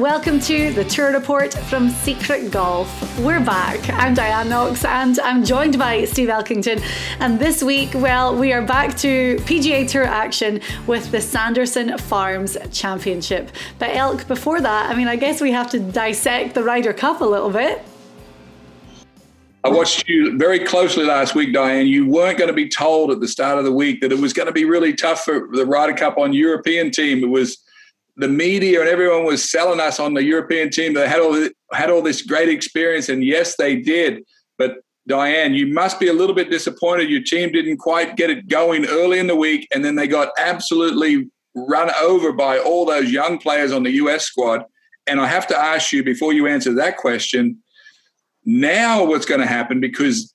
Welcome to the Tour Report from Secret Golf. We're back. I'm Diane Knox, and I'm joined by Steve Elkington. And this week, well, we are back to PGA Tour action with the Sanderson Farms Championship. But Elk, before that, I mean, I guess we have to dissect the Ryder Cup a little bit. I watched you very closely last week, Diane. You weren't going to be told at the start of the week that it was going to be really tough for the Ryder Cup on European team. It was the media and everyone was selling us on the European team. They had all this, had all this great experience, and yes, they did. But Diane, you must be a little bit disappointed. Your team didn't quite get it going early in the week, and then they got absolutely run over by all those young players on the U.S. squad. And I have to ask you before you answer that question now what's going to happen because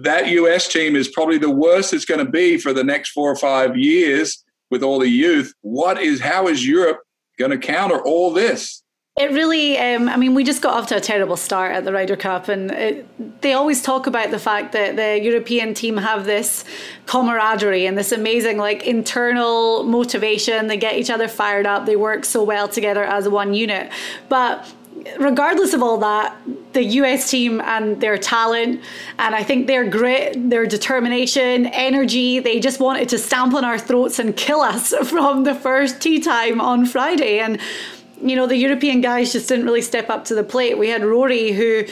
that US team is probably the worst it's going to be for the next four or five years with all the youth. What is how is Europe going to counter all this? It really, um, I mean, we just got off to a terrible start at the Ryder Cup, and it, they always talk about the fact that the European team have this camaraderie and this amazing, like, internal motivation. They get each other fired up, they work so well together as one unit. But regardless of all that, the US team and their talent, and I think their grit, their determination, energy, they just wanted to stamp on our throats and kill us from the first tee time on Friday. And you know, the European guys just didn't really step up to the plate. We had Rory, who,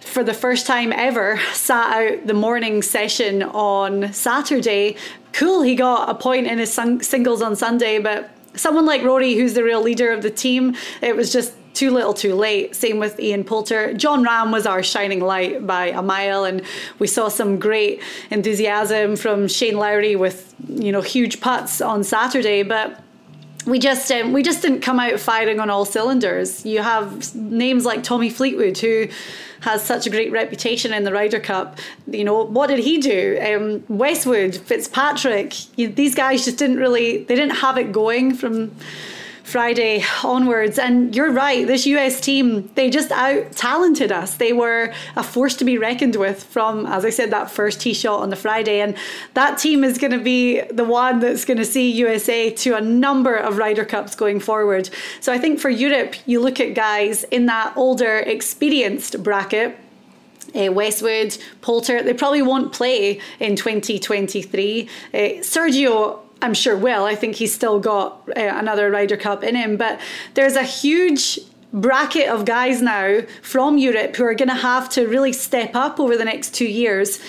for the first time ever, sat out the morning session on Saturday. Cool, he got a point in his singles on Sunday, but someone like Rory, who's the real leader of the team, it was just too little too late. Same with Ian Poulter. Jon Rahm was our shining light by a mile, and we saw some great enthusiasm from Shane Lowry with you know huge putts on Saturday, but we just um, we just didn't come out firing on all cylinders. You have names like Tommy Fleetwood who has such a great reputation in the Ryder Cup. You know what did he do? Um, Westwood, Fitzpatrick. You, these guys just didn't really they didn't have it going from Friday onwards. And you're right, this US team, they just out talented us. They were a force to be reckoned with from, as I said, that first tee shot on the Friday. And that team is going to be the one that's going to see USA to a number of Ryder Cups going forward. So I think for Europe, you look at guys in that older, experienced bracket. Uh, Westwood, Poulter, they probably won't play in 2023. Uh, Sergio I'm sure will. I think he's still got uh, another Ryder Cup in him. But there's a huge bracket of guys now from Europe who are going to have to really step up over the next two years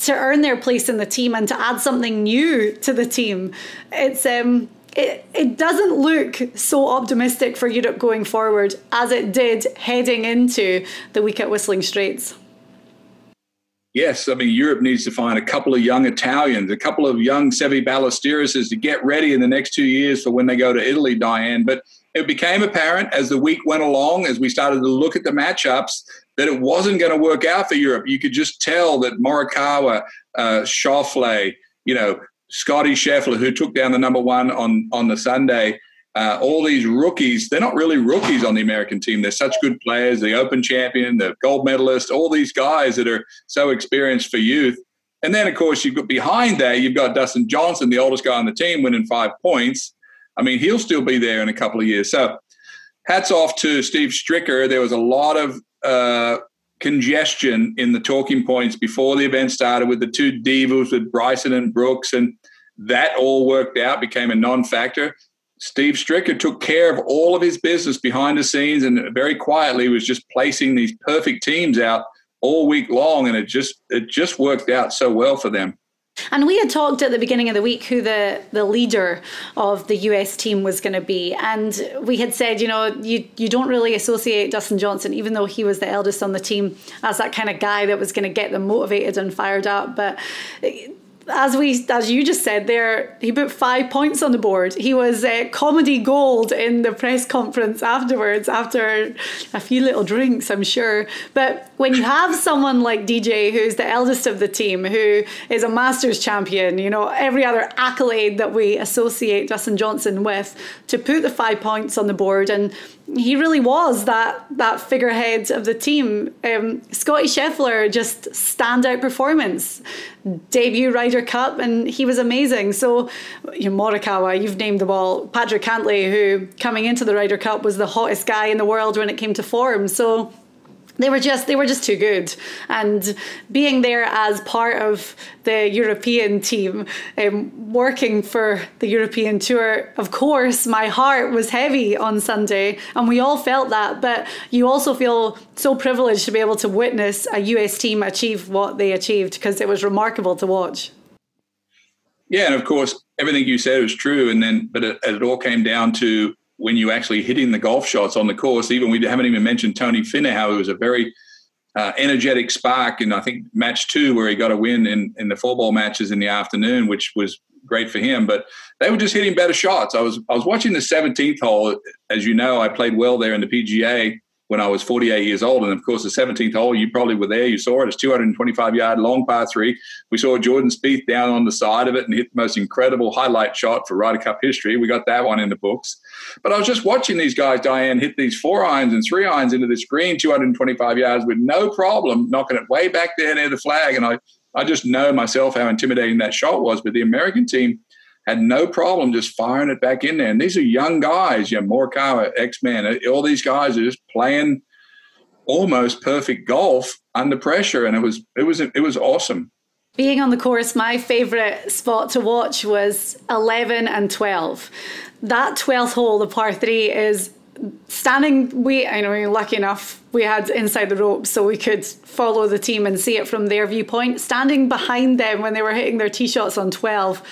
to earn their place in the team and to add something new to the team. It's um it, it doesn't look so optimistic for Europe going forward as it did heading into the week at Whistling Straits. Yes, I mean Europe needs to find a couple of young Italians, a couple of young Seve Ballesteros to get ready in the next two years for when they go to Italy, Diane. But it became apparent as the week went along, as we started to look at the matchups, that it wasn't going to work out for Europe. You could just tell that Morikawa, uh, Schauffele, you know, Scotty Scheffler, who took down the number one on on the Sunday. Uh, all these rookies, they're not really rookies on the American team. They're such good players, the Open champion, the gold medalist, all these guys that are so experienced for youth. And then, of course, you've got behind that, you've got Dustin Johnson, the oldest guy on the team, winning five points. I mean, he'll still be there in a couple of years. So, hats off to Steve Stricker. There was a lot of uh, congestion in the talking points before the event started with the two divas, with Bryson and Brooks, and that all worked out, became a non factor. Steve Stricker took care of all of his business behind the scenes and very quietly was just placing these perfect teams out all week long, and it just it just worked out so well for them. And we had talked at the beginning of the week who the, the leader of the US team was going to be. And we had said, you know, you, you don't really associate Dustin Johnson, even though he was the eldest on the team, as that kind of guy that was going to get them motivated and fired up. But as we as you just said there he put five points on the board. He was uh, comedy gold in the press conference afterwards after a few little drinks i'm sure. But when you have someone like dj who's the eldest of the team who is a masters champion you know every other accolade that we associate dustin johnson with to put the five points on the board and he really was that that figurehead of the team. Um, Scotty Scheffler just standout performance, debut Ryder Cup, and he was amazing. So, you know, Morikawa, you've named them all. Patrick Cantlay, who coming into the Ryder Cup was the hottest guy in the world when it came to form. So they were just they were just too good. And being there as part of the european team um, working for the european tour of course my heart was heavy on sunday and we all felt that. But you also feel so privileged to be able to witness a us team achieve what they achieved because it was remarkable to watch. Yeah and of course everything you said was true and then but it, it all came down to when you actually hitting the golf shots on the course. Even we haven't even mentioned Tony Finau, he was a very uh, energetic spark in I think match two where he got a win in in the four ball matches in the afternoon, which was great for him. But they were just hitting better shots. I was I was watching the 17th hole. As you know, I played well there in the PGA when I was 48 years old. And of course, the 17th hole, you probably were there. You saw it. It's 225 yard long par three. We saw Jordan Spieth down on the side of it and hit the most incredible highlight shot for Ryder Cup history. We got that one in the books. But I was just watching these guys, Diane, hit these four irons and three irons into this green, 225 yards with no problem, knocking it way back there near the flag. And I, I just know myself how intimidating that shot was. But the American team, had no problem just firing it back in there. And these are young guys, you know, Morikawa, X-Man, all these guys are just playing almost perfect golf under pressure. And it was, it was, it was awesome. Being on the course, my favorite spot to watch was 11 and 12. That 12th hole, the par three, is standing we i know we lucky enough we had inside the ropes so we could follow the team and see it from their viewpoint standing behind them when they were hitting their tee shots on 12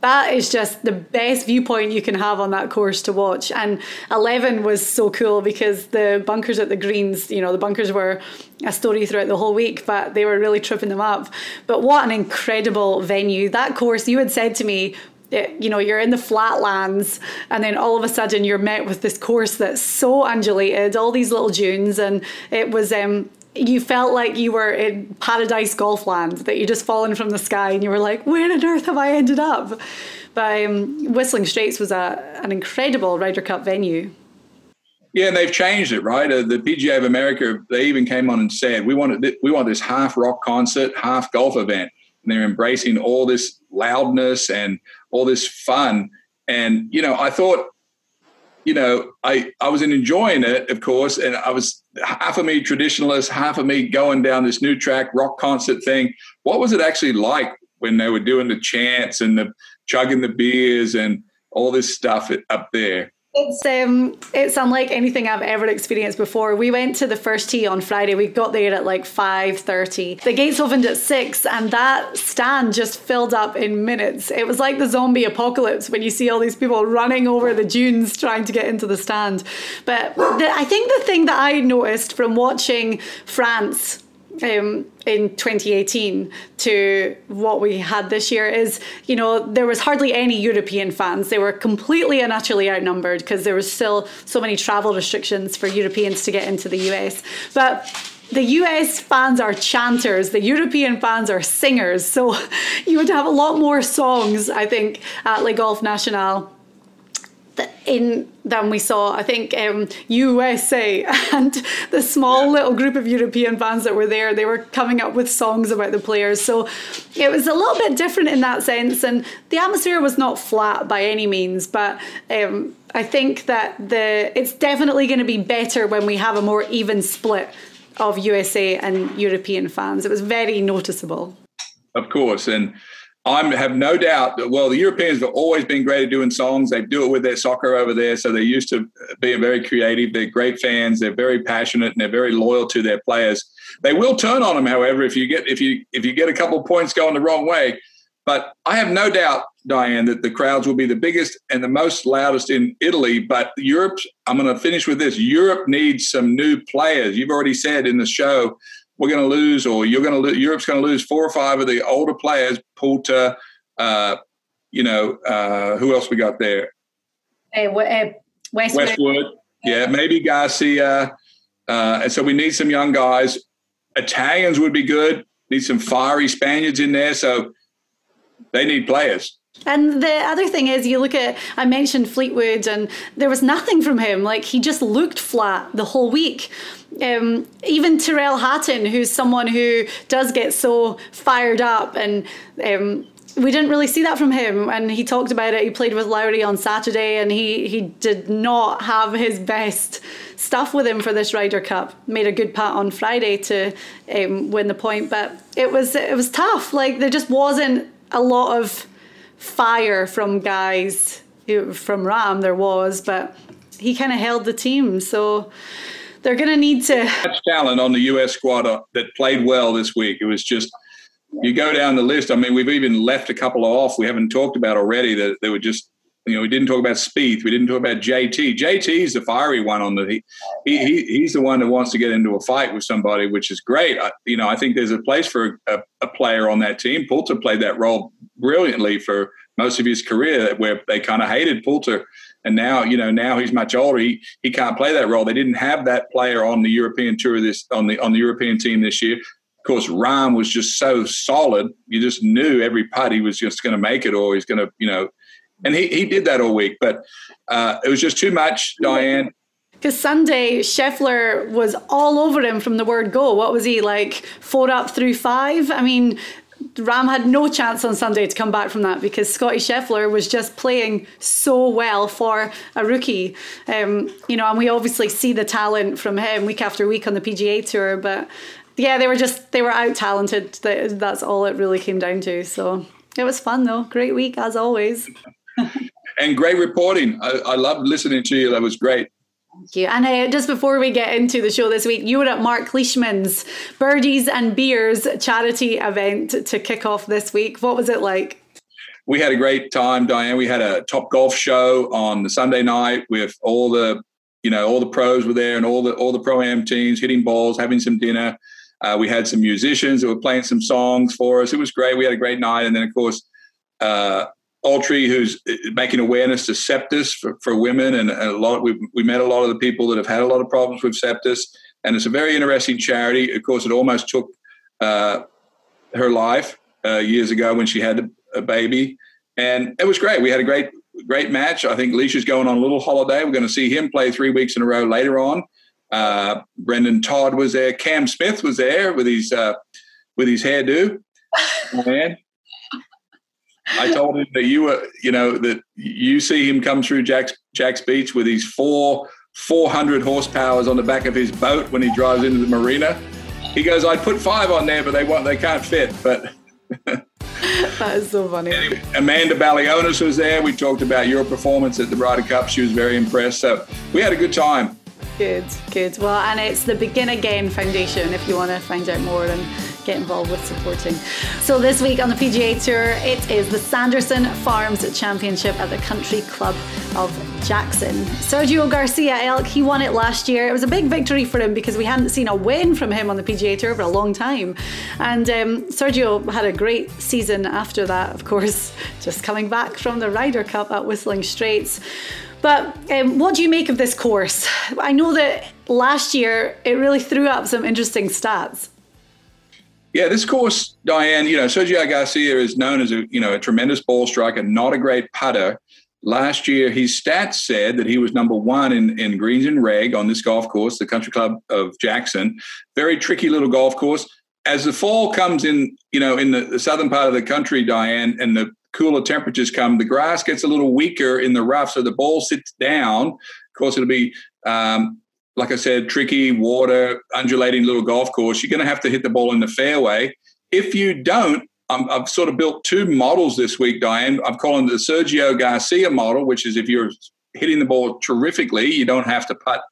that is just the best viewpoint you can have on that course to watch. And 11 was so cool because the bunkers at the greens, you know, the bunkers were a story throughout the whole week, but they were really tripping them up. But what an incredible venue. That course, you had said to me, it, you know, you're in the flatlands, and then all of a sudden you're met with this course that's so undulated, all these little dunes, and it was um, you felt like you were in paradise golf land that you just fallen from the sky and you were like where on earth have i ended up but um, whistling straits was a, an incredible ryder cup venue yeah, and they've changed it, right? Uh, the PGA of America, they even came on and said, "We want th- we want this half rock concert, half golf event." And they're embracing all this loudness and all this fun. And you know, I thought you know, I, I was enjoying it, of course, and I was half of me traditionalist, half of me going down this new track rock concert thing. What was it actually like when they were doing the chants and the chugging the beers and all this stuff up there? It's um it's unlike anything I've ever experienced before. We went to the first tee on Friday. We got there at like 5:30. The gates opened at 6 and that stand just filled up in minutes. It was like the zombie apocalypse when you see all these people running over the dunes trying to get into the stand. But the, I think the thing that I noticed from watching France um, in 2018 to what we had this year is, you know, there was hardly any European fans. They were completely and utterly outnumbered because there was still so many travel restrictions for Europeans to get into the US. But the US fans are chanters, the European fans are singers. So you would have a lot more songs, I think, at Le Golf National in than we saw. I think um, USA and the small little group of European fans that were there, they were coming up with songs about the players. So it was a little bit different in that sense, and the atmosphere was not flat by any means, but. Um, I think that the it's definitely going to be better when we have a more even split of USA and European fans. It was very noticeable. Of course, and I have no doubt that, well, the Europeans have always been great at doing songs. They do it with their soccer over there. So they're used to being very creative. They're great fans. They're very passionate and they're very loyal to their players. They will turn on them, however, if you get if you if you get a couple points going the wrong way. But I have no doubt, Diane, that the crowds will be the biggest and the most loudest in Italy. But Europe, I'm going to finish with this. Europe needs some new players. You've already said in the show we're going to lose, or you're going to lose, Europe's going to lose four or five of the older players, Poulter, uh, you know, uh, who else we got there? Hey, uh, Westwood. Westwood. Yeah, maybe Garcia. Uh, and so we need some young guys. Italians would be good. Need some fiery Spaniards in there. So they need players. And the other thing is, you look at, I mentioned Fleetwood, and there was nothing from him. Like, he just looked flat the whole week. Um, even Tyrrell Hatton, who's someone who does get so fired up, and um, we didn't really see that from him. And he talked about it. He played with Lowry on Saturday, and he, he did not have his best stuff with him for this Ryder Cup. Made a good putt on Friday to um, win the point, but it was it was tough. Like, there just wasn't a lot of fire from guys from Rahm there was, but he kind of held the team. So they're going to need to. Much talent on the U.S. squad uh, that played well this week. It was just you go down the list. I mean, we've even left a couple off we haven't talked about already that they were just. You know, we didn't talk about Spieth. We didn't talk about JT. JT is the fiery one on the. He, he he's the one that wants to get into a fight with somebody, which is great. I, you know, I think there's a place for a, a player on that team. Poulter played that role brilliantly for most of his career, where they kind of hated Poulter. And now, you know, now he's much older. He he can't play that role. They didn't have that player on the European tour this on the on the European team this year. Of course, Rahm was just so solid. You just knew every putt he was just going to make it, or he's going to, you know, and he he did that all week. But uh, it was just too much, Diane. Because Sunday, Scheffler was all over him from the word go. What was he like? Four up through five? I mean, Rahm had no chance on Sunday to come back from that because Scotty Scheffler was just playing so well for a rookie. Um, you know, and we obviously see the talent from him week after week on the PGA Tour, but yeah, they were just they were out talented. That's all it really came down to. So it was fun though. Great week as always. and great reporting. I, I loved listening to you. That was great. Thank you. And uh, just before we get into the show this week, you were at Mark Leishman's Birdies and Beers charity event to kick off this week. What was it like? We had a great time, Diane. We had a top golf show on the Sunday night with all the, you know, all the pros were there and all the all the pro am teams hitting balls, having some dinner. Uh, we had some musicians that were playing some songs for us. It was great. We had a great night, and then of course, uh, Audrey, who's uh, making awareness to sepsis for, for women, and a lot. We we met a lot of the people that have had a lot of problems with sepsis, and it's a very interesting charity. Of course, it almost took uh, her life uh, years ago when she had a, baby, and it was great. We had a great great match. I think Leisha's going on a little holiday. We're going to see him play three weeks in a row later on. Uh, Brendon Todd was there. Cam Smith was there with his uh, with his hairdo. Man, I told him that you were, you know, that you see him come through Jack's Jack's Beach with his four 400 horsepowers on the back of his boat when he drives into the marina. He goes, I'd put five on there, but they want they can't fit. But that is so funny. Anyway, Amanda Balionis was there. We talked about your performance at the Ryder Cup. She was very impressed. So we had a good time. Good, good. Well, and it's the Begin Again Foundation if you want to find out more and get involved with supporting. So this week on the PGA Tour, it is the Sanderson Farms Championship at the Country Club of Jackson. Sergio Garcia Elk, he won it last year. It was a big victory for him because we hadn't seen a win from him on the PGA Tour for a long time. And um, Sergio had a great season after that, of course, just coming back from the Ryder Cup at Whistling Straits. But um, what do you make of this course? I know that last year it really threw up some interesting stats. Yeah, this course, Diane, you know, Sergio Garcia is known as a, you know, a tremendous ball striker, not a great putter. Last year, his stats said that he was number one in, in greens and reg on this golf course, the Country Club of Jackson. Very tricky little golf course. As the fall comes in, you know, in the, the southern part of the country, Diane, and the cooler temperatures come, the grass gets a little weaker in the rough, so the ball sits down. Of course, it'll be, um, like I said, tricky, water, undulating little golf course. You're going to have to hit the ball in the fairway. If you don't, i have sort of built two models this week, Diane. I'm calling the Sergio Garcia model, which is if you're hitting the ball terrifically, you don't have to putt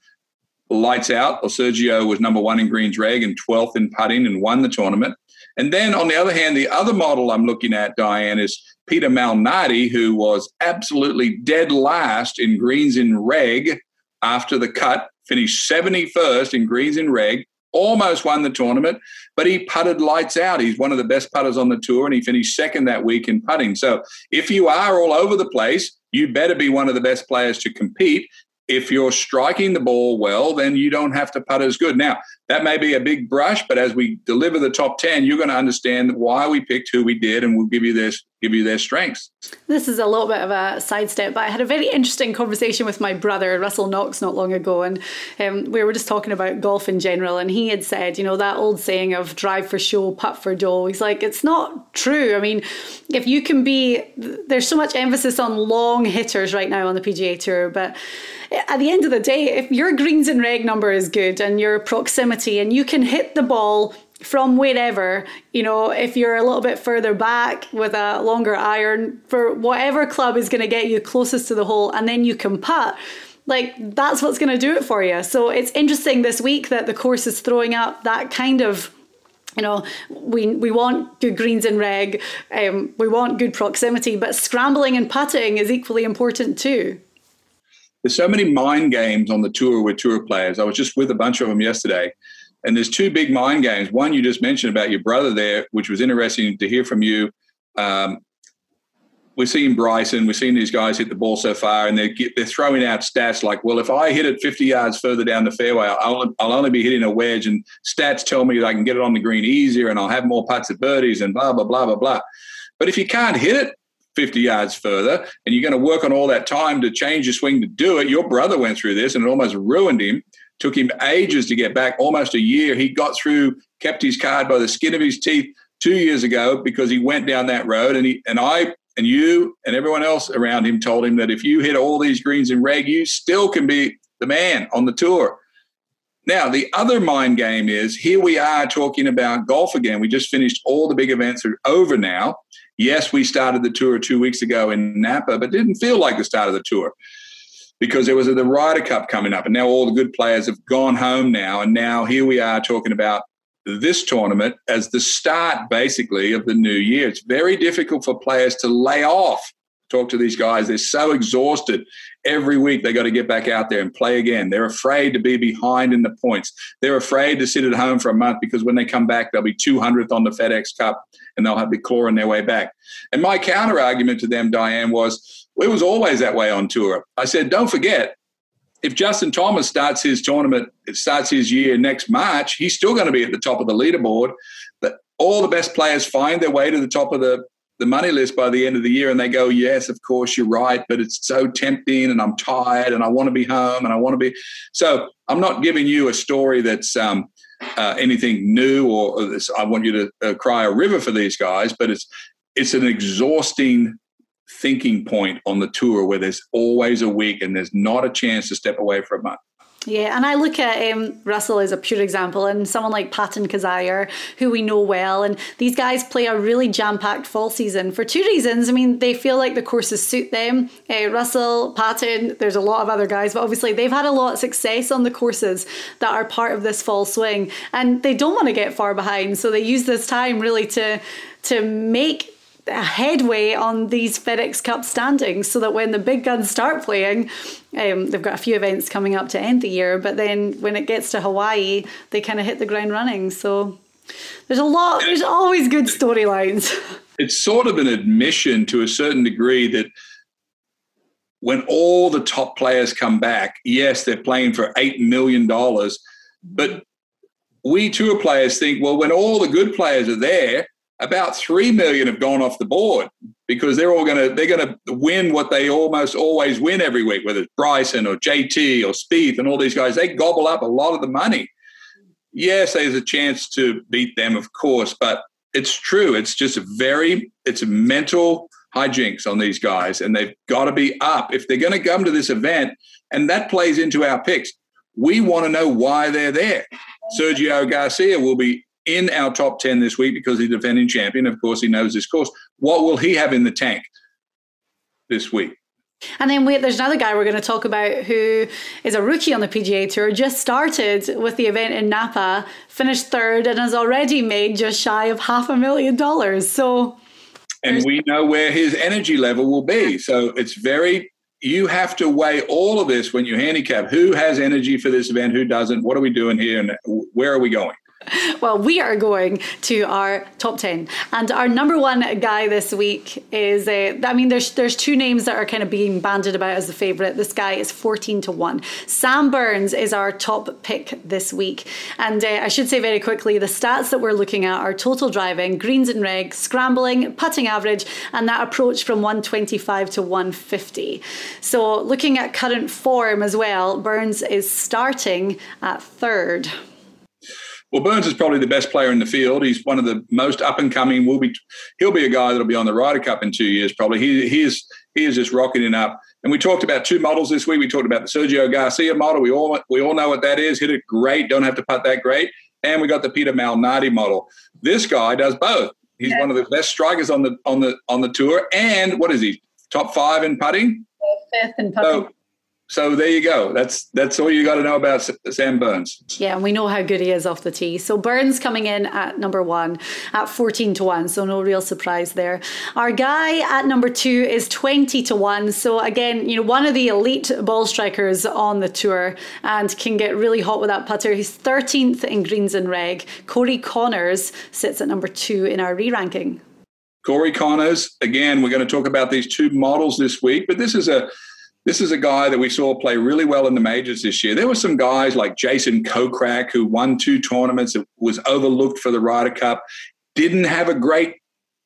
lights out. Or Sergio was number one in greens reg and 12th in putting and won the tournament. And then on the other hand, the other model I'm looking at, Diane, is Peter Malnati, who was absolutely dead last in greens in reg after the cut, finished 71st in greens in reg, almost won the tournament, but he putted lights out. He's one of the best putters on the tour, and he finished second that week in putting. So if you are all over the place, you better be one of the best players to compete if you're striking the ball well, then you don't have to putt as good. Now, that may be a big brush, but as we deliver the top 10, you're going to understand why we picked who we did and we'll give you this give you their strengths. This is a little bit of a sidestep, but I had a very interesting conversation with my brother, Russell Knox, not long ago, and um, we were just talking about golf in general, and he had said, you know, that old saying of drive for show, putt for dough. He's like, it's not true. I mean, if you can be, there's so much emphasis on long hitters right now on the PGA Tour, but at the end of the day, if your greens and reg number is good and your proximity and you can hit the ball from wherever, you know, if you're a little bit further back with a longer iron for whatever club is going to get you closest to the hole and then you can putt, like that's what's going to do it for you. So it's interesting this week that the course is throwing up that kind of you know, we we want good greens and reg, um, we want good proximity, but scrambling and putting is equally important too there's so many mind games on the tour with tour players. I was just with a bunch of them yesterday, and there's two big mind games. One you just mentioned about your brother there, which was interesting to hear from you. Um, we're seeing Bryson, we're seeing these guys hit the ball so far, and they're they're throwing out stats like, well, if I hit it 50 yards further down the fairway, I'll, I'll only be hitting a wedge, and stats tell me that I can get it on the green easier, and I'll have more putts at birdies, and blah blah blah blah blah. But if you can't hit it 50 yards further and you're going to work on all that time to change your swing to do it. Your brother went through this and it almost ruined him. Took him ages to get back, almost a year. He got through, kept his card by the skin of his teeth two years ago because he went down that road. And he and I and you and everyone else around him told him that if you hit all these greens in reg, you still can be the man on the tour. Now, the other mind game is here we are talking about golf again. We just finished all the big events are over now. Yes, we started the tour two weeks ago in Napa, but didn't feel like the start of the tour because there was the Ryder Cup coming up, and now all the good players have gone home now, and now here we are talking about this tournament as the start, basically, of the new year. It's very difficult for players to lay off. Talk to these guys; they're so exhausted. Every week they got to get back out there and play again. They're afraid to be behind in the points. They're afraid to sit at home for a month because when they come back, they'll be 200th on the FedEx Cup and they'll have be clawing their way back. And my counter argument to them, Diane, was it was always that way on tour. I said, don't forget, if Justin Thomas starts his tournament, starts his year next March, he's still going to be at the top of the leaderboard. But all the best players find their way to the top of the the money list by the end of the year and they go, Yes, of course, you're right, but it's so tempting and I'm tired and I want to be home and I want to be. So I'm not giving you a story that's um, uh, anything new or, or this, I want you to uh, cry a river for these guys, but it's it's an exhausting thinking point on the tour where there's always a week and there's not a chance to step away for a month. Yeah, and I look at um, Russell as a pure example, and someone like Patton Kizzire, who we know well, and these guys play a really jam-packed fall season for two reasons. I mean, they feel like the courses suit them. Uh, Russell, Patton, there's a lot of other guys, but obviously they've had a lot of success on the courses that are part of this fall swing, and they don't want to get far behind, so they use this time really to to make headway on these FedEx Cup standings so that when the big guns start playing, um, they've got a few events coming up to end the year, but then when it gets to Hawaii, they kind of hit the ground running. So there's a lot, there's always good storylines. It's sort of an admission to a certain degree that when all the top players come back, yes, they're playing for $8 million, but we tour players think, well, when all the good players are there, about 3 million have gone off the board because they're all going to they're going to win what they almost always win every week whether it's Bryson or JT or Spieth and all these guys. They gobble up a lot of the money. Yes there's a chance to beat them of course but it's true. It's just a very it's a mental hijinks on these guys and they've got to be up. If they're going to come to this event and that plays into our picks we want to know why they're there. Sergio Garcia will be in our top 10 this week because he's defending champion. Of course, he knows this course. What will he have in the tank this week? And then we, there's another guy we're going to talk about who is a rookie on the PGA Tour, just started with the event in Napa, finished third, and has already made just shy of half a million dollars. So, and we know where his energy level will be. So it's very, you have to weigh all of this when you handicap who has energy for this event, who doesn't, what are we doing here, and where are we going? well, we are going to our top 10. And our number one guy this week is, uh, I mean, there's there's two names that are kind of being banded about as the favourite. This guy is 14 to 1. Sam Burns is our top pick this week. And uh, I should say very quickly the stats that we're looking at are total driving, greens and reg, scrambling, putting average, and that approach from 125 to 150. So looking at current form as well, Burns is starting at third. Well, Burns is probably the best player in the field. He's one of the most up and coming. Will be he'll be a guy that'll be on the Ryder Cup in two years probably. He he is he is just rocketing up. And we talked about two models this week. We talked about the Sergio Garcia model. We all we all know what that is. Hit it great. Don't have to putt that great. And we got the Peter Malnati model. This guy does both. He's yeah. one of the best strikers on the on the on the tour. And what is he? Top five in putting. Fifth in putting. So so there you go. That's that's all you got to know about Sam Burns. Yeah, and we know how good he is off the tee. So Burns coming in at number one at 14 to 1. So no real surprise there. Our guy at number two is 20 to 1. So again, you know, one of the elite ball strikers on the tour and can get really hot with that putter. He's 13th in greens and reg. Corey Conners sits at number two in our re ranking. Corey Conners. again, we're going to talk about these two models this week, but this is a this is a guy that we saw play really well in the majors this year. There were some guys like Jason Kokrak who won two tournaments, was overlooked for the Ryder Cup, didn't have a great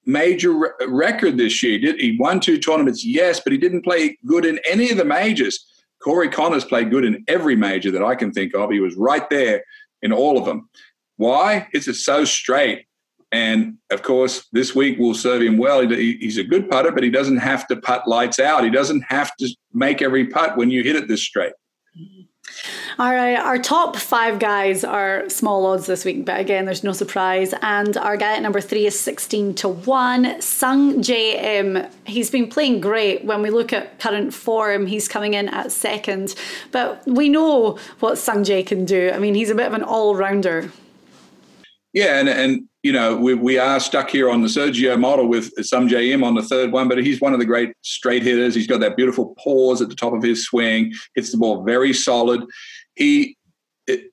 major re- record this year. Did, he won two tournaments, yes, but he didn't play good in any of the majors. Corey Conners played good in every major that I can think of. He was right there in all of them. Why? It's so straight. And of course, this week will serve him well. He's a good putter, but he doesn't have to putt lights out. He doesn't have to make every putt when you hit it this straight. Mm-hmm. All right, our top five guys are small odds this week, but again, there's no surprise. And our guy at number three is 16 to 1. Sung Im, he's been playing great. When we look at current form, he's coming in at second. But we know what Sungjae can do. I mean, he's a bit of an all rounder. Yeah, and, and you know, we, we are stuck here on the Sergio model with Sungjae Im on the third one, but he's one of the great straight hitters. He's got that beautiful pause at the top of his swing, hits the ball very solid. He, it,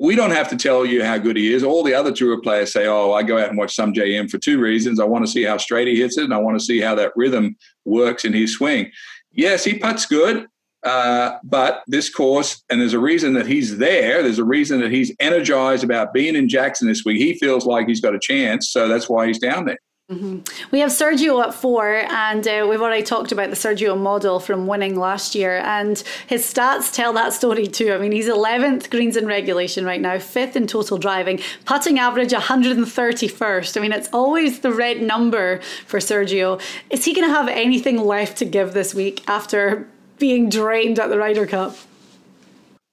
we don't have to tell you how good he is. All the other tour players say, "Oh, I go out and watch Sungjae Im for two reasons. I want to see how straight he hits it, and I want to see how that rhythm works in his swing." Yes, he puts good. Uh, but this course, and there's a reason that he's there. There's a reason that he's energized about being in Jackson this week. He feels like he's got a chance, so that's why he's down there. Mm-hmm. We have Sergio at four, and uh, we've already talked about the Sergio model from winning last year, and his stats tell that story too. I mean, he's 11th greens in regulation right now, fifth in total driving, putting average 131st. I mean, it's always the red number for Sergio. Is he going to have anything left to give this week after being drained at the Ryder Cup.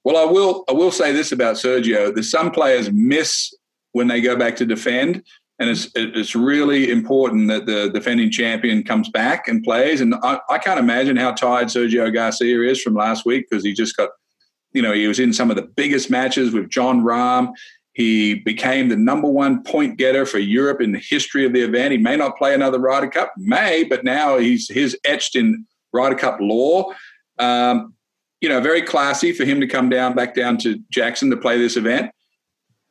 Well, I will. I will say this about Sergio: that some players miss when they go back to defend, and it's it's really important that the defending champion comes back and plays. And I, I can't imagine how tired Sergio Garcia is from last week because he just got, you know, he was in some of the biggest matches with Jon Rahm. He became the number one point getter for Europe in the history of the event. He may not play another Ryder Cup, may, but now he's he's etched in Ryder Cup lore. Um, you know, very classy for him to come down back down to Jackson to play this event.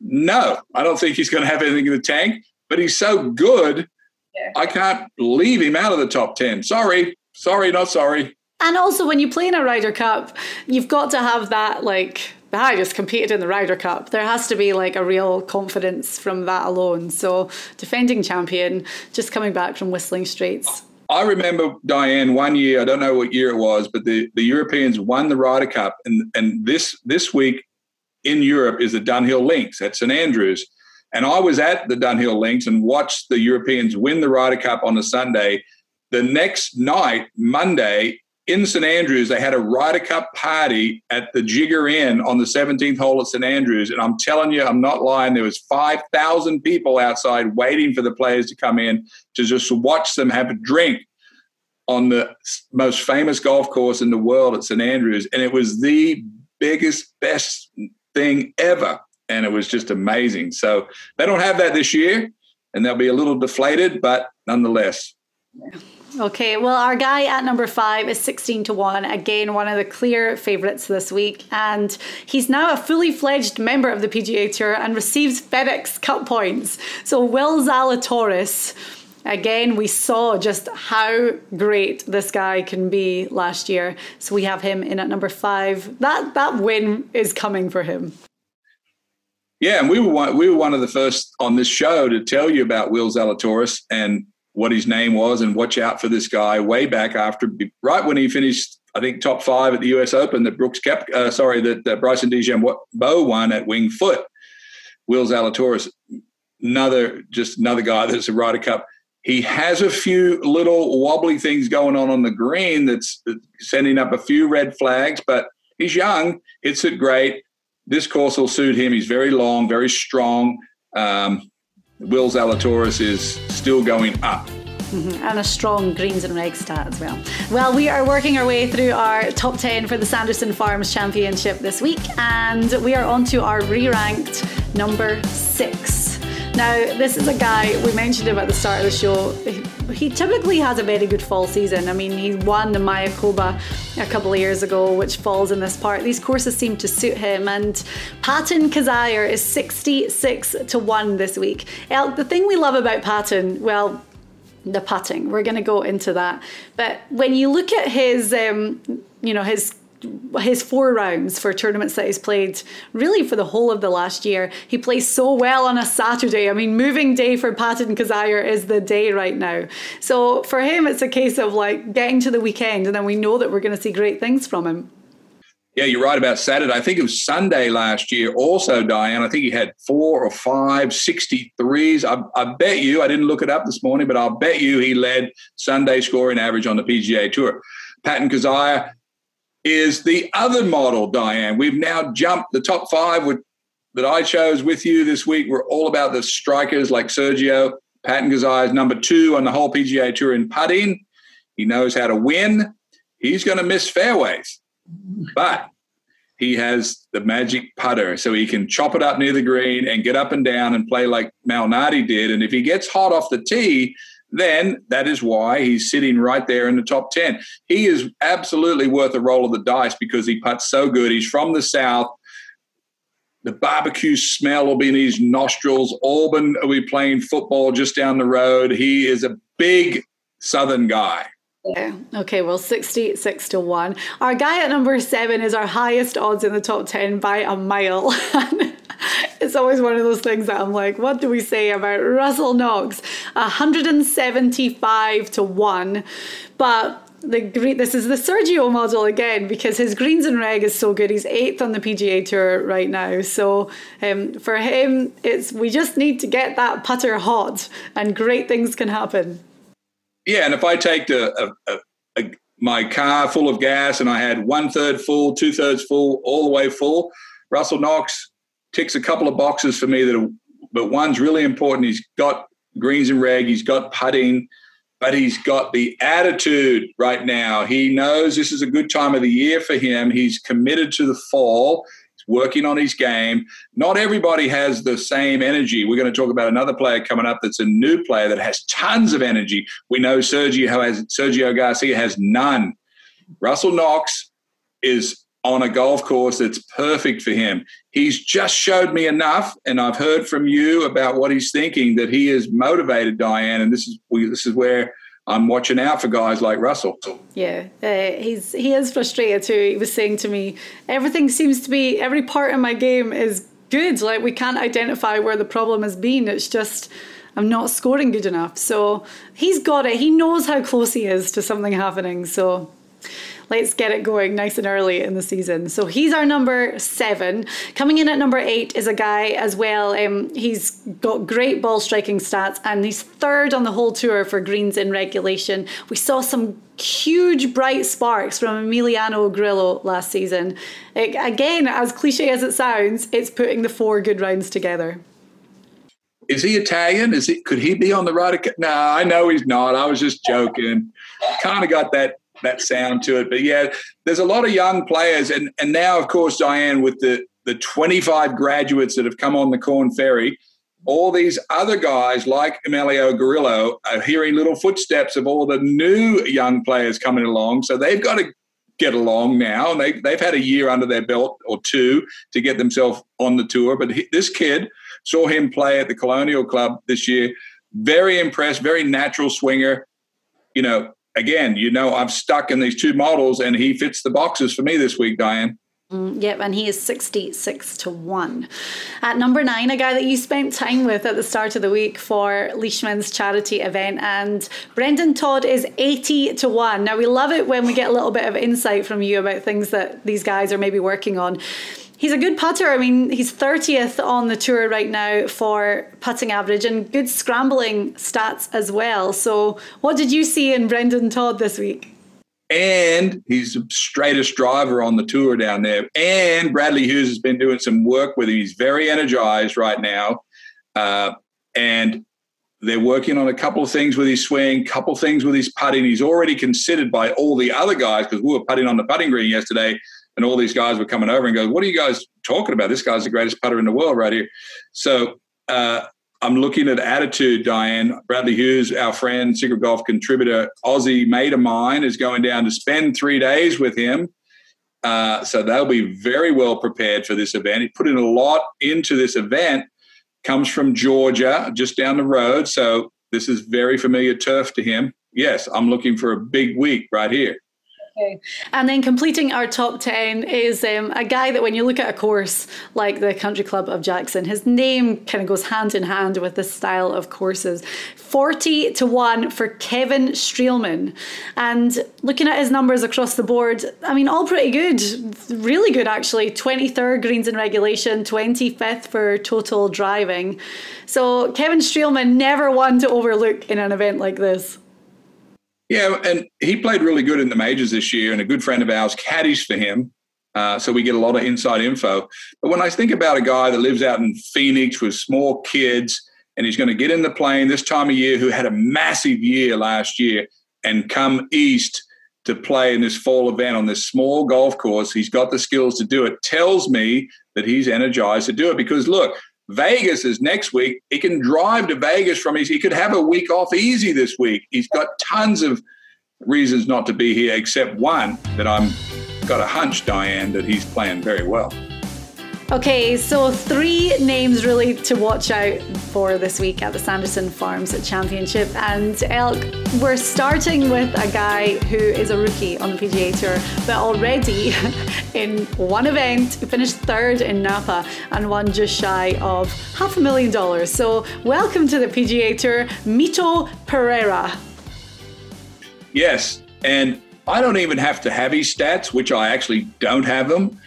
No, I don't think he's going to have anything in the tank, but he's so good. Yeah. I can't leave him out of the top 10. Sorry. Sorry, not sorry. And also, when you play in a Ryder Cup, you've got to have that like I just competed in the Ryder Cup. There has to be like a real confidence from that alone. So, defending champion, just coming back from Whistling Straits. I remember Diane one year. I don't know what year it was, but the, the Europeans won the Ryder Cup, and and this this week in Europe is the Dunhill Links at St Andrews, and I was at the Dunhill Links and watched the Europeans win the Ryder Cup on a Sunday. The next night, Monday, in St Andrews, they had a Ryder Cup party at the Jigger Inn on the 17th hole at St Andrews. And I'm telling you, I'm not lying. There was 5,000 people outside waiting for the players to come in to just watch them have a drink on the most famous golf course in the world at St Andrews. And it was the biggest, best thing ever. And it was just amazing. So they don't have that this year, and they'll be a little deflated, but nonetheless. Yeah. Okay, well, our guy at number five is 16 to 1. Again, one of the clear favourites this week. And he's now a fully fledged member of the PGA Tour and receives FedEx Cup points. So, Will Zalatoris, again, we saw just how great this guy can be last year. So, we have him in at number five. That, that win is coming for him. Yeah, and we were one, we were one of the first on this show to tell you about Will Zalatoris, and what his name was and watch out for this guy way back after, right when he finished, I think, top five at the US Open that Brooks kept, uh, sorry, that, that Bryson DeChambeau won at wing Foot. Will Zalatoris, another, just another guy that's a Ryder Cup. He has a few little wobbly things going on on the green that's sending up a few red flags, but he's young, hits it great. This course will suit him. He's very long, very strong. Um, Will Zalatoris is still going up. Mm-hmm. And a strong greens and reg stat as well. Well, we are working our way through our top 10 for the Sanderson Farms Championship this week, and we are on to our re ranked number six. Now, this is a guy we mentioned him at the start of the show. He typically has a very good fall season. I mean, he won the Mayakoba a couple of years ago, which falls in this part. These courses seem to suit him. And Patton Kizzire is 66 to 1 this week. the thing we love about Patton, well, the putting. We're going to go into that. But when you look at his, um, you know, his his four rounds for tournaments that he's played really for the whole of the last year. He plays so well on a Saturday. I mean, moving day for Patton Kizzire is the day right now. So for him, it's a case of like getting to the weekend, and then we know that we're going to see great things from him. Yeah, you're right about Saturday. I think it was Sunday last year. Also, Diane, I think he had four or five 63s. I, I bet you, I didn't look it up this morning, but I'll bet you he led Sunday scoring average on the PGA Tour. Patton Kizzire is the other model, Diane. We've now jumped the top five with, that I chose with you this week. We're all about the strikers like Sergio. Patton Kizzire is number two on the whole PGA Tour in putting. He knows how to win. He's going to miss fairways, but he has the magic putter, so he can chop it up near the green and get up and down and play like Malnati did. And if he gets hot off the tee, then that is why he's sitting right there in the top 10. He is absolutely worth a roll of the dice because he puts so good. He's from the South. The barbecue smell will be in his nostrils. Auburn will be playing football just down the road. He is a big Southern guy. Okay, well, 66 to 1. Our guy at number seven is our highest odds in the top 10 by a mile. it's always one of those things that I'm like, what do we say about Russell Knox? 175 to 1. But the green, this is the Sergio model again because his greens and reg is so good. He's eighth on the PGA Tour right now. So um, for him, it's we just need to get that putter hot, and great things can happen. Yeah, and if I take a, a, a, my car full of gas and I had one third full, two thirds full, all the way full, Russell Knox ticks a couple of boxes for me that, are, but one's really important. He's got greens and reg, he's got putting, but he's got the attitude right now. He knows this is a good time of the year for him. He's committed to the fall He's working on his game. Not everybody has the same energy. We're going to talk about another player coming up that's a new player that has tons of energy. We know Sergio has Sergio Garcia has none. Russell Knox is on a golf course that's perfect for him. He's just showed me enough, and I've heard from you about what he's thinking that he is motivated, Diane. And this is we, this is where I'm watching out for guys like Russell. Yeah, uh, he's he is frustrated too. He was saying to me, everything seems to be every part of my game is good. Like we can't identify where the problem has been. It's just I'm not scoring good enough. So he's got it. He knows how close he is to something happening. So let's get it going nice and early in the season. So he's our number seven. Coming in at number eight is a guy as well. Um, he's got great ball striking stats and he's third on the whole tour for greens in regulation. We saw some huge bright sparks from Emiliano Grillo last season. It, again, as cliche as it sounds, it's putting the four good rounds together. Is he Italian? Is he? Could he be on the right? No, I know he's not. I was just joking. Kind of got that that sound to it. But yeah, there's a lot of young players, and and now of course Diane with the the 25 graduates that have come on the Korn Ferry. All these other guys like Emilio Grillo are hearing little footsteps of all the new young players coming along. So they've got to get along now. And they, they've had a year under their belt or two to get themselves on the tour. But he, this kid saw him play at the Colonial Club this year. Very impressed, very natural swinger. You know, again, you know, I'm stuck in these two models, and he fits the boxes for me this week, Diane. Mm, yep, and he is 66 to 1. At number 9, a guy that you spent time with at the start of the week for Leishman's charity event, and Brendon Todd is 80 to 1. Now, we love it when we get a little bit of insight from you about things that these guys are maybe working on he's a good putter. I mean, he's 30th on the tour right now for putting average and good scrambling stats as well. So, what did you see in Brendon Todd this week? And he's the straightest driver on the tour down there. And Bradley Hughes has been doing some work with him. He's very energized right now. Uh, and they're working on a couple of things with his swing, couple things with his putting. He's already considered by all the other guys because we were putting on the putting green yesterday and all these guys were coming over and going, "What are you guys talking about? This guy's the greatest putter in the world right here." So uh, I'm looking at attitude, Diane. Bradley Hughes, our friend, Secret Golf contributor, Aussie mate of mine, is going down to spend three days with him. Uh, so they'll be very well prepared for this event. He put in a lot into this event. Comes from Georgia, just down the road. So this is very familiar turf to him. Yes, I'm looking for a big week right here. Okay. And then completing our top 10 is um, a guy that when you look at a course like the Country Club of Jackson, his name kind of goes hand in hand with this style of courses. 40 to 1 for Kevin Streelman. And looking at his numbers across the board, I mean, all pretty good. Really good, actually. 23rd greens in regulation, 25th for total driving. So Kevin Streelman, never one to overlook in an event like this. Yeah, and he played really good in the majors this year, and a good friend of ours caddies for him. Uh, so we get a lot of inside info. But when I think about a guy that lives out in Phoenix with small kids, and he's going to get in the plane this time of year, who had a massive year last year, and come east to play in this fall event on this small golf course, he's got the skills to do it. Tells me that he's energized to do it because look, Vegas is next week. He can drive to Vegas from his. He could have a week off easy this week. He's got tons of reasons not to be here, except one that I'm got a hunch, Diane, that he's playing very well. Okay, so three names really to watch out for this week at the Sanderson Farms Championship. And Elk, we're starting with a guy who is a rookie on the PGA Tour, but already in one event, he finished third in Napa and won just shy of half a million dollars. So, welcome to the PGA Tour, Mito Pereira. Yes, and I don't even have to have his stats, which I actually don't have them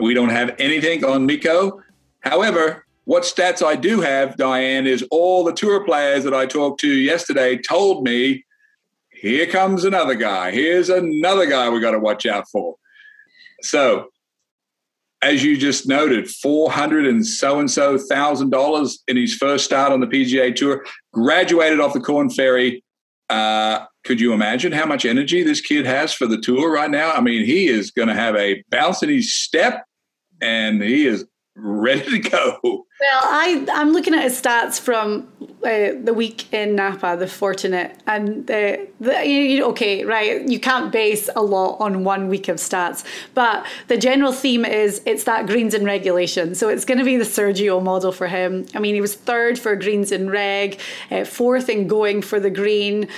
we don't have anything on Miko. However, what stats I do have, Diane, is all the tour players that I talked to yesterday told me, here comes another guy. Here's another guy we got to watch out for. So, as you just noted, four hundred and so and so thousand dollars in his first start on the PGA Tour. Graduated off the Korn Ferry. Uh, could you imagine how much energy this kid has for the tour right now? I mean, he is going to have a bounce in his step and he is ready to go. Well, I I'm looking at his stats from uh, the week in Napa, the Fortinet, and the, you, okay, right? You can't base a lot on one week of stats, but the general theme is it's that greens and regulation. So it's going to be the Sergio model for him. I mean, he was third for greens in reg, uh, fourth in going for the green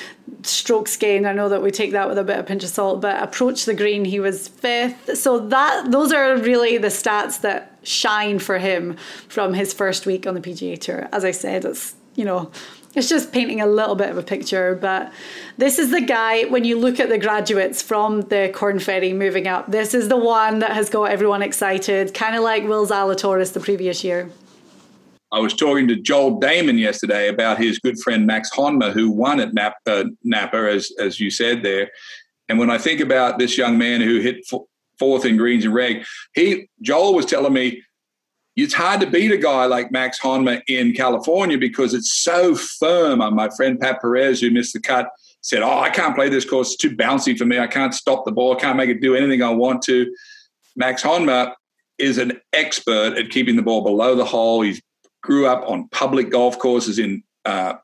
strokes gain. I know that we take that with a bit of pinch of salt, but approach the green, he was fifth. So that those are really the stats that shine for him from his first week on the PGA Tour. As I said, it's, you know, it's just painting a little bit of a picture, but this is the guy, when you look at the graduates from the Korn Ferry moving up, this is the one that has got everyone excited, kind of like Will Zalatoris the previous year. I was talking to Joel Dahmen yesterday about his good friend Max Homa, who won at Napa, uh, Napa as, as you said there. And when I think about this young man who hit fourth in greens and reg. He Joel was telling me it's hard to beat a guy like Max Homa in California because it's so firm. Uh, my friend Pat Perez, who missed the cut, said, "Oh, I can't play this course; it's too bouncy for me. I can't stop the ball. I can't make it do anything I want to." Max Homa is an expert at keeping the ball below the hole. He grew up on public golf courses in uh,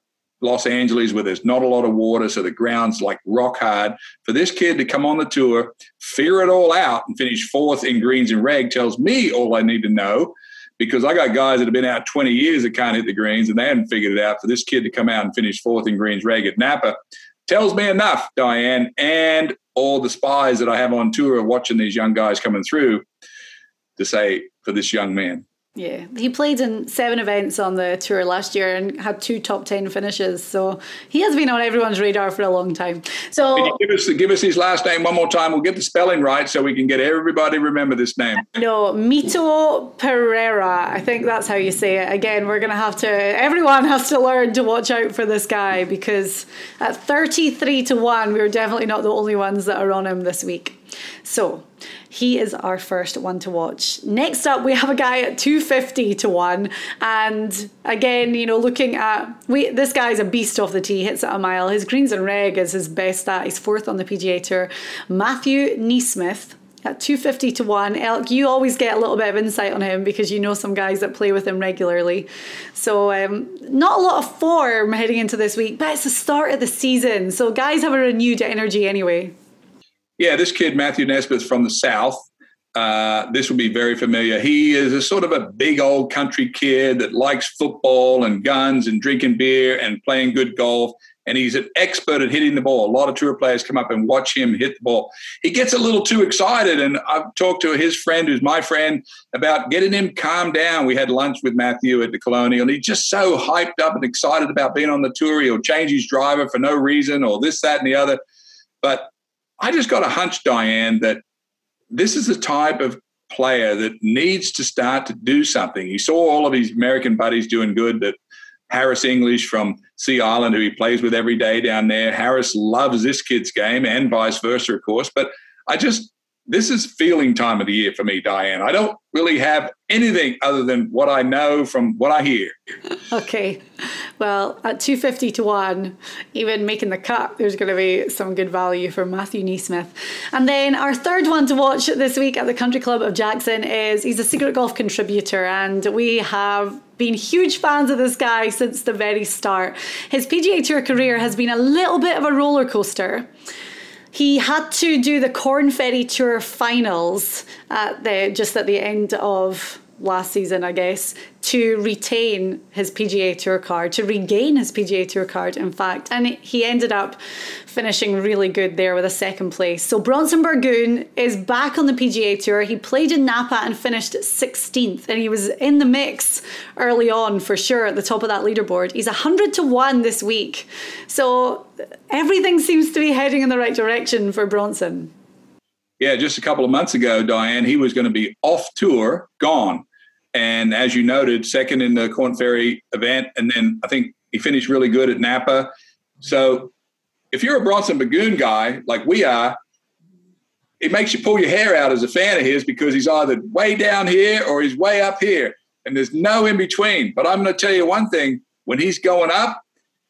Los Angeles where there's not a lot of water, so the ground's like rock hard. For this kid to come on the tour, figure it all out, and finish fourth in greens and reg tells me all I need to know because I got guys that have been out 20 years that can't hit the greens and they hadn't figured it out. For this kid to come out and finish fourth in greens reg at Napa tells me enough, Diane, and all the spies that I have on tour watching these young guys coming through to say for this young man, yeah, he played in seven events on the tour last year and had two top ten finishes. So he has been on everyone's radar for a long time. So give us give us his last name one more time? We'll get the spelling right so we can get everybody remember this name. No, Mito Pereira. I think that's how you say it. Again, we're gonna have to. Everyone has to learn to watch out for this guy because at thirty three to one, we're definitely not the only ones that are on him this week. So he is our first one to watch. Next up, we have a guy at 250 to 1. And again, you know, looking at we this guy's a beast off the tee, hits at a mile. His greens and reg is his best stat. He's fourth on the PGA Tour. Matthew NeSmith at 250 to 1. Elk, you always get a little bit of insight on him because you know some guys that play with him regularly. So, um, not a lot of form heading into this week, but it's the start of the season. So, guys have a renewed energy anyway. Yeah, this kid, Matthew NeSmith from the South, uh, this will be very familiar. He is a sort of a big old country kid that likes football and guns and drinking beer and playing good golf. And he's an expert at hitting the ball. A lot of tour players come up and watch him hit the ball. He gets a little too excited. And I've talked to his friend, who's my friend, about getting him calmed down. We had lunch with Matthew at the Colonial, and he's just so hyped up and excited about being on the tour. He'll change his driver for no reason or this, that, and the other. But I just got a hunch, Diane, that this is the type of player that needs to start to do something. He saw all of his American buddies doing good. That Harris English from Sea Island, who he plays with every day down there, Harris loves this kid's game, and vice versa, of course. But I just this is feeling time of the year for me, Diane. I don't really have anything other than what I know from what I hear. Okay. Well, at 250 to 1, even making the cut, there's going to be some good value for Matthew NeSmith. And then our third one to watch this week at the Country Club of Jackson is he's a Secret Golf contributor, and we have been huge fans of this guy since the very start. His PGA Tour career has been a little bit of a roller coaster he had to do the Korn Ferry Tour finals at the just at the end of last season, I guess, to retain his PGA Tour card, to regain his PGA Tour card, in fact. And he ended up finishing really good there with a second place. So Bronson Burgoon is back on the PGA Tour. He played in Napa and finished 16th, and he was in the mix early on for sure at the top of that leaderboard. He's 100 to 1 this week. So everything seems to be heading in the right direction for Bronson. Yeah, just a couple of months ago, Diane, he was going to be off tour, gone. And as you noted, second in the Korn Ferry event. And then I think he finished really good at Napa. So if you're a Bronson Burgoon guy like we are, it makes you pull your hair out as a fan of his because he's either way down here or he's way up here. And there's no in between. But I'm going to tell you one thing when he's going up,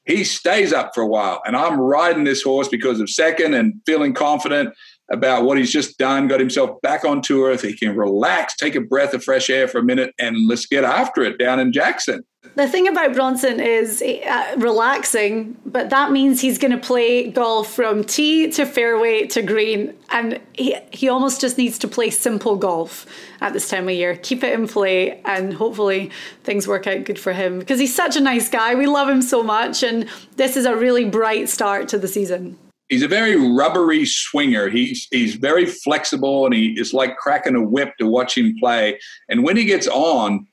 he stays up for a while. And I'm riding this horse because of second and feeling confident about what he's just done, got himself back on tour. He can relax, take a breath of fresh air for a minute, and let's get after it down in Jackson. The thing about Bronson is uh, relaxing, but that means he's going to play golf from tee to fairway to green. And he, he almost just needs to play simple golf at this time of year. Keep it in play, and hopefully things work out good for him because he's such a nice guy. We love him so much. And this is a really bright start to the season he's a very rubbery swinger. He's he's very flexible and he is like cracking a whip to watch him play. And when he gets on,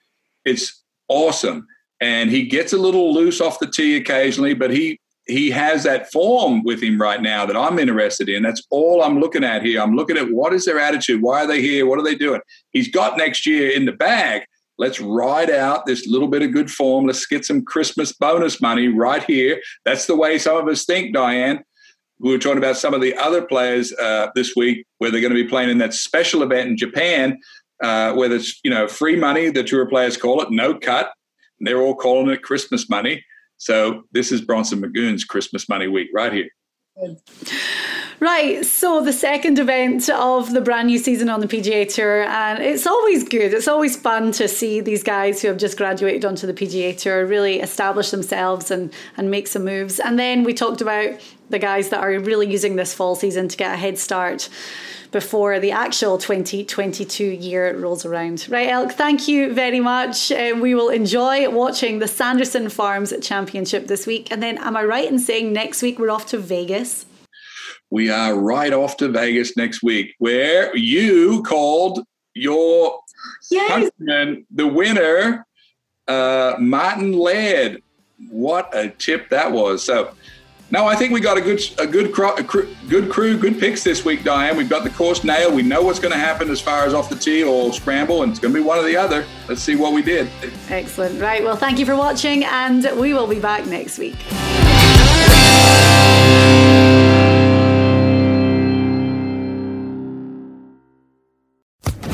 it's awesome. And he gets a little loose off the tee occasionally, but he he has that form with him right now that I'm interested in. That's all I'm looking at here. I'm looking at what is their attitude? Why are they here? What are they doing? He's got next year in the bag. Let's ride out this little bit of good form. Let's get some Christmas bonus money right here. That's the way some of us think, Diane we were talking about some of the other players uh, this week where they're going to be playing in that special event in Japan, uh, where there's you know free money. The tour players call it no cut. And they're all calling it Christmas money. So this is Bronson Magoon's Christmas money week right here. Right, so the second event of the brand new season on the PGA Tour, and it's always good. It's always fun to see these guys who have just graduated onto the PGA Tour really establish themselves and, and make some moves. And then we talked about the guys that are really using this fall season to get a head start before the actual 2022 year rolls around. Right, Elk, thank you very much. Uh, we will enjoy watching the Sanderson Farms Championship this week. And then, am I right in saying next week we're off to Vegas? we are right off to Vegas next week, where you called your yes. countryman the winner, uh, Martin Laird. What a tip that was! So, no, I think we got a good, a good, a good crew, good picks this week, Diane. We've got the course nailed. We know what's going to happen as far as off the tee or scramble, and it's going to be one or the other. Let's see what we did. Excellent. Right. Well, thank you for watching, and we will be back next week.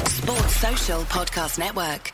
Sports Social Podcast Network.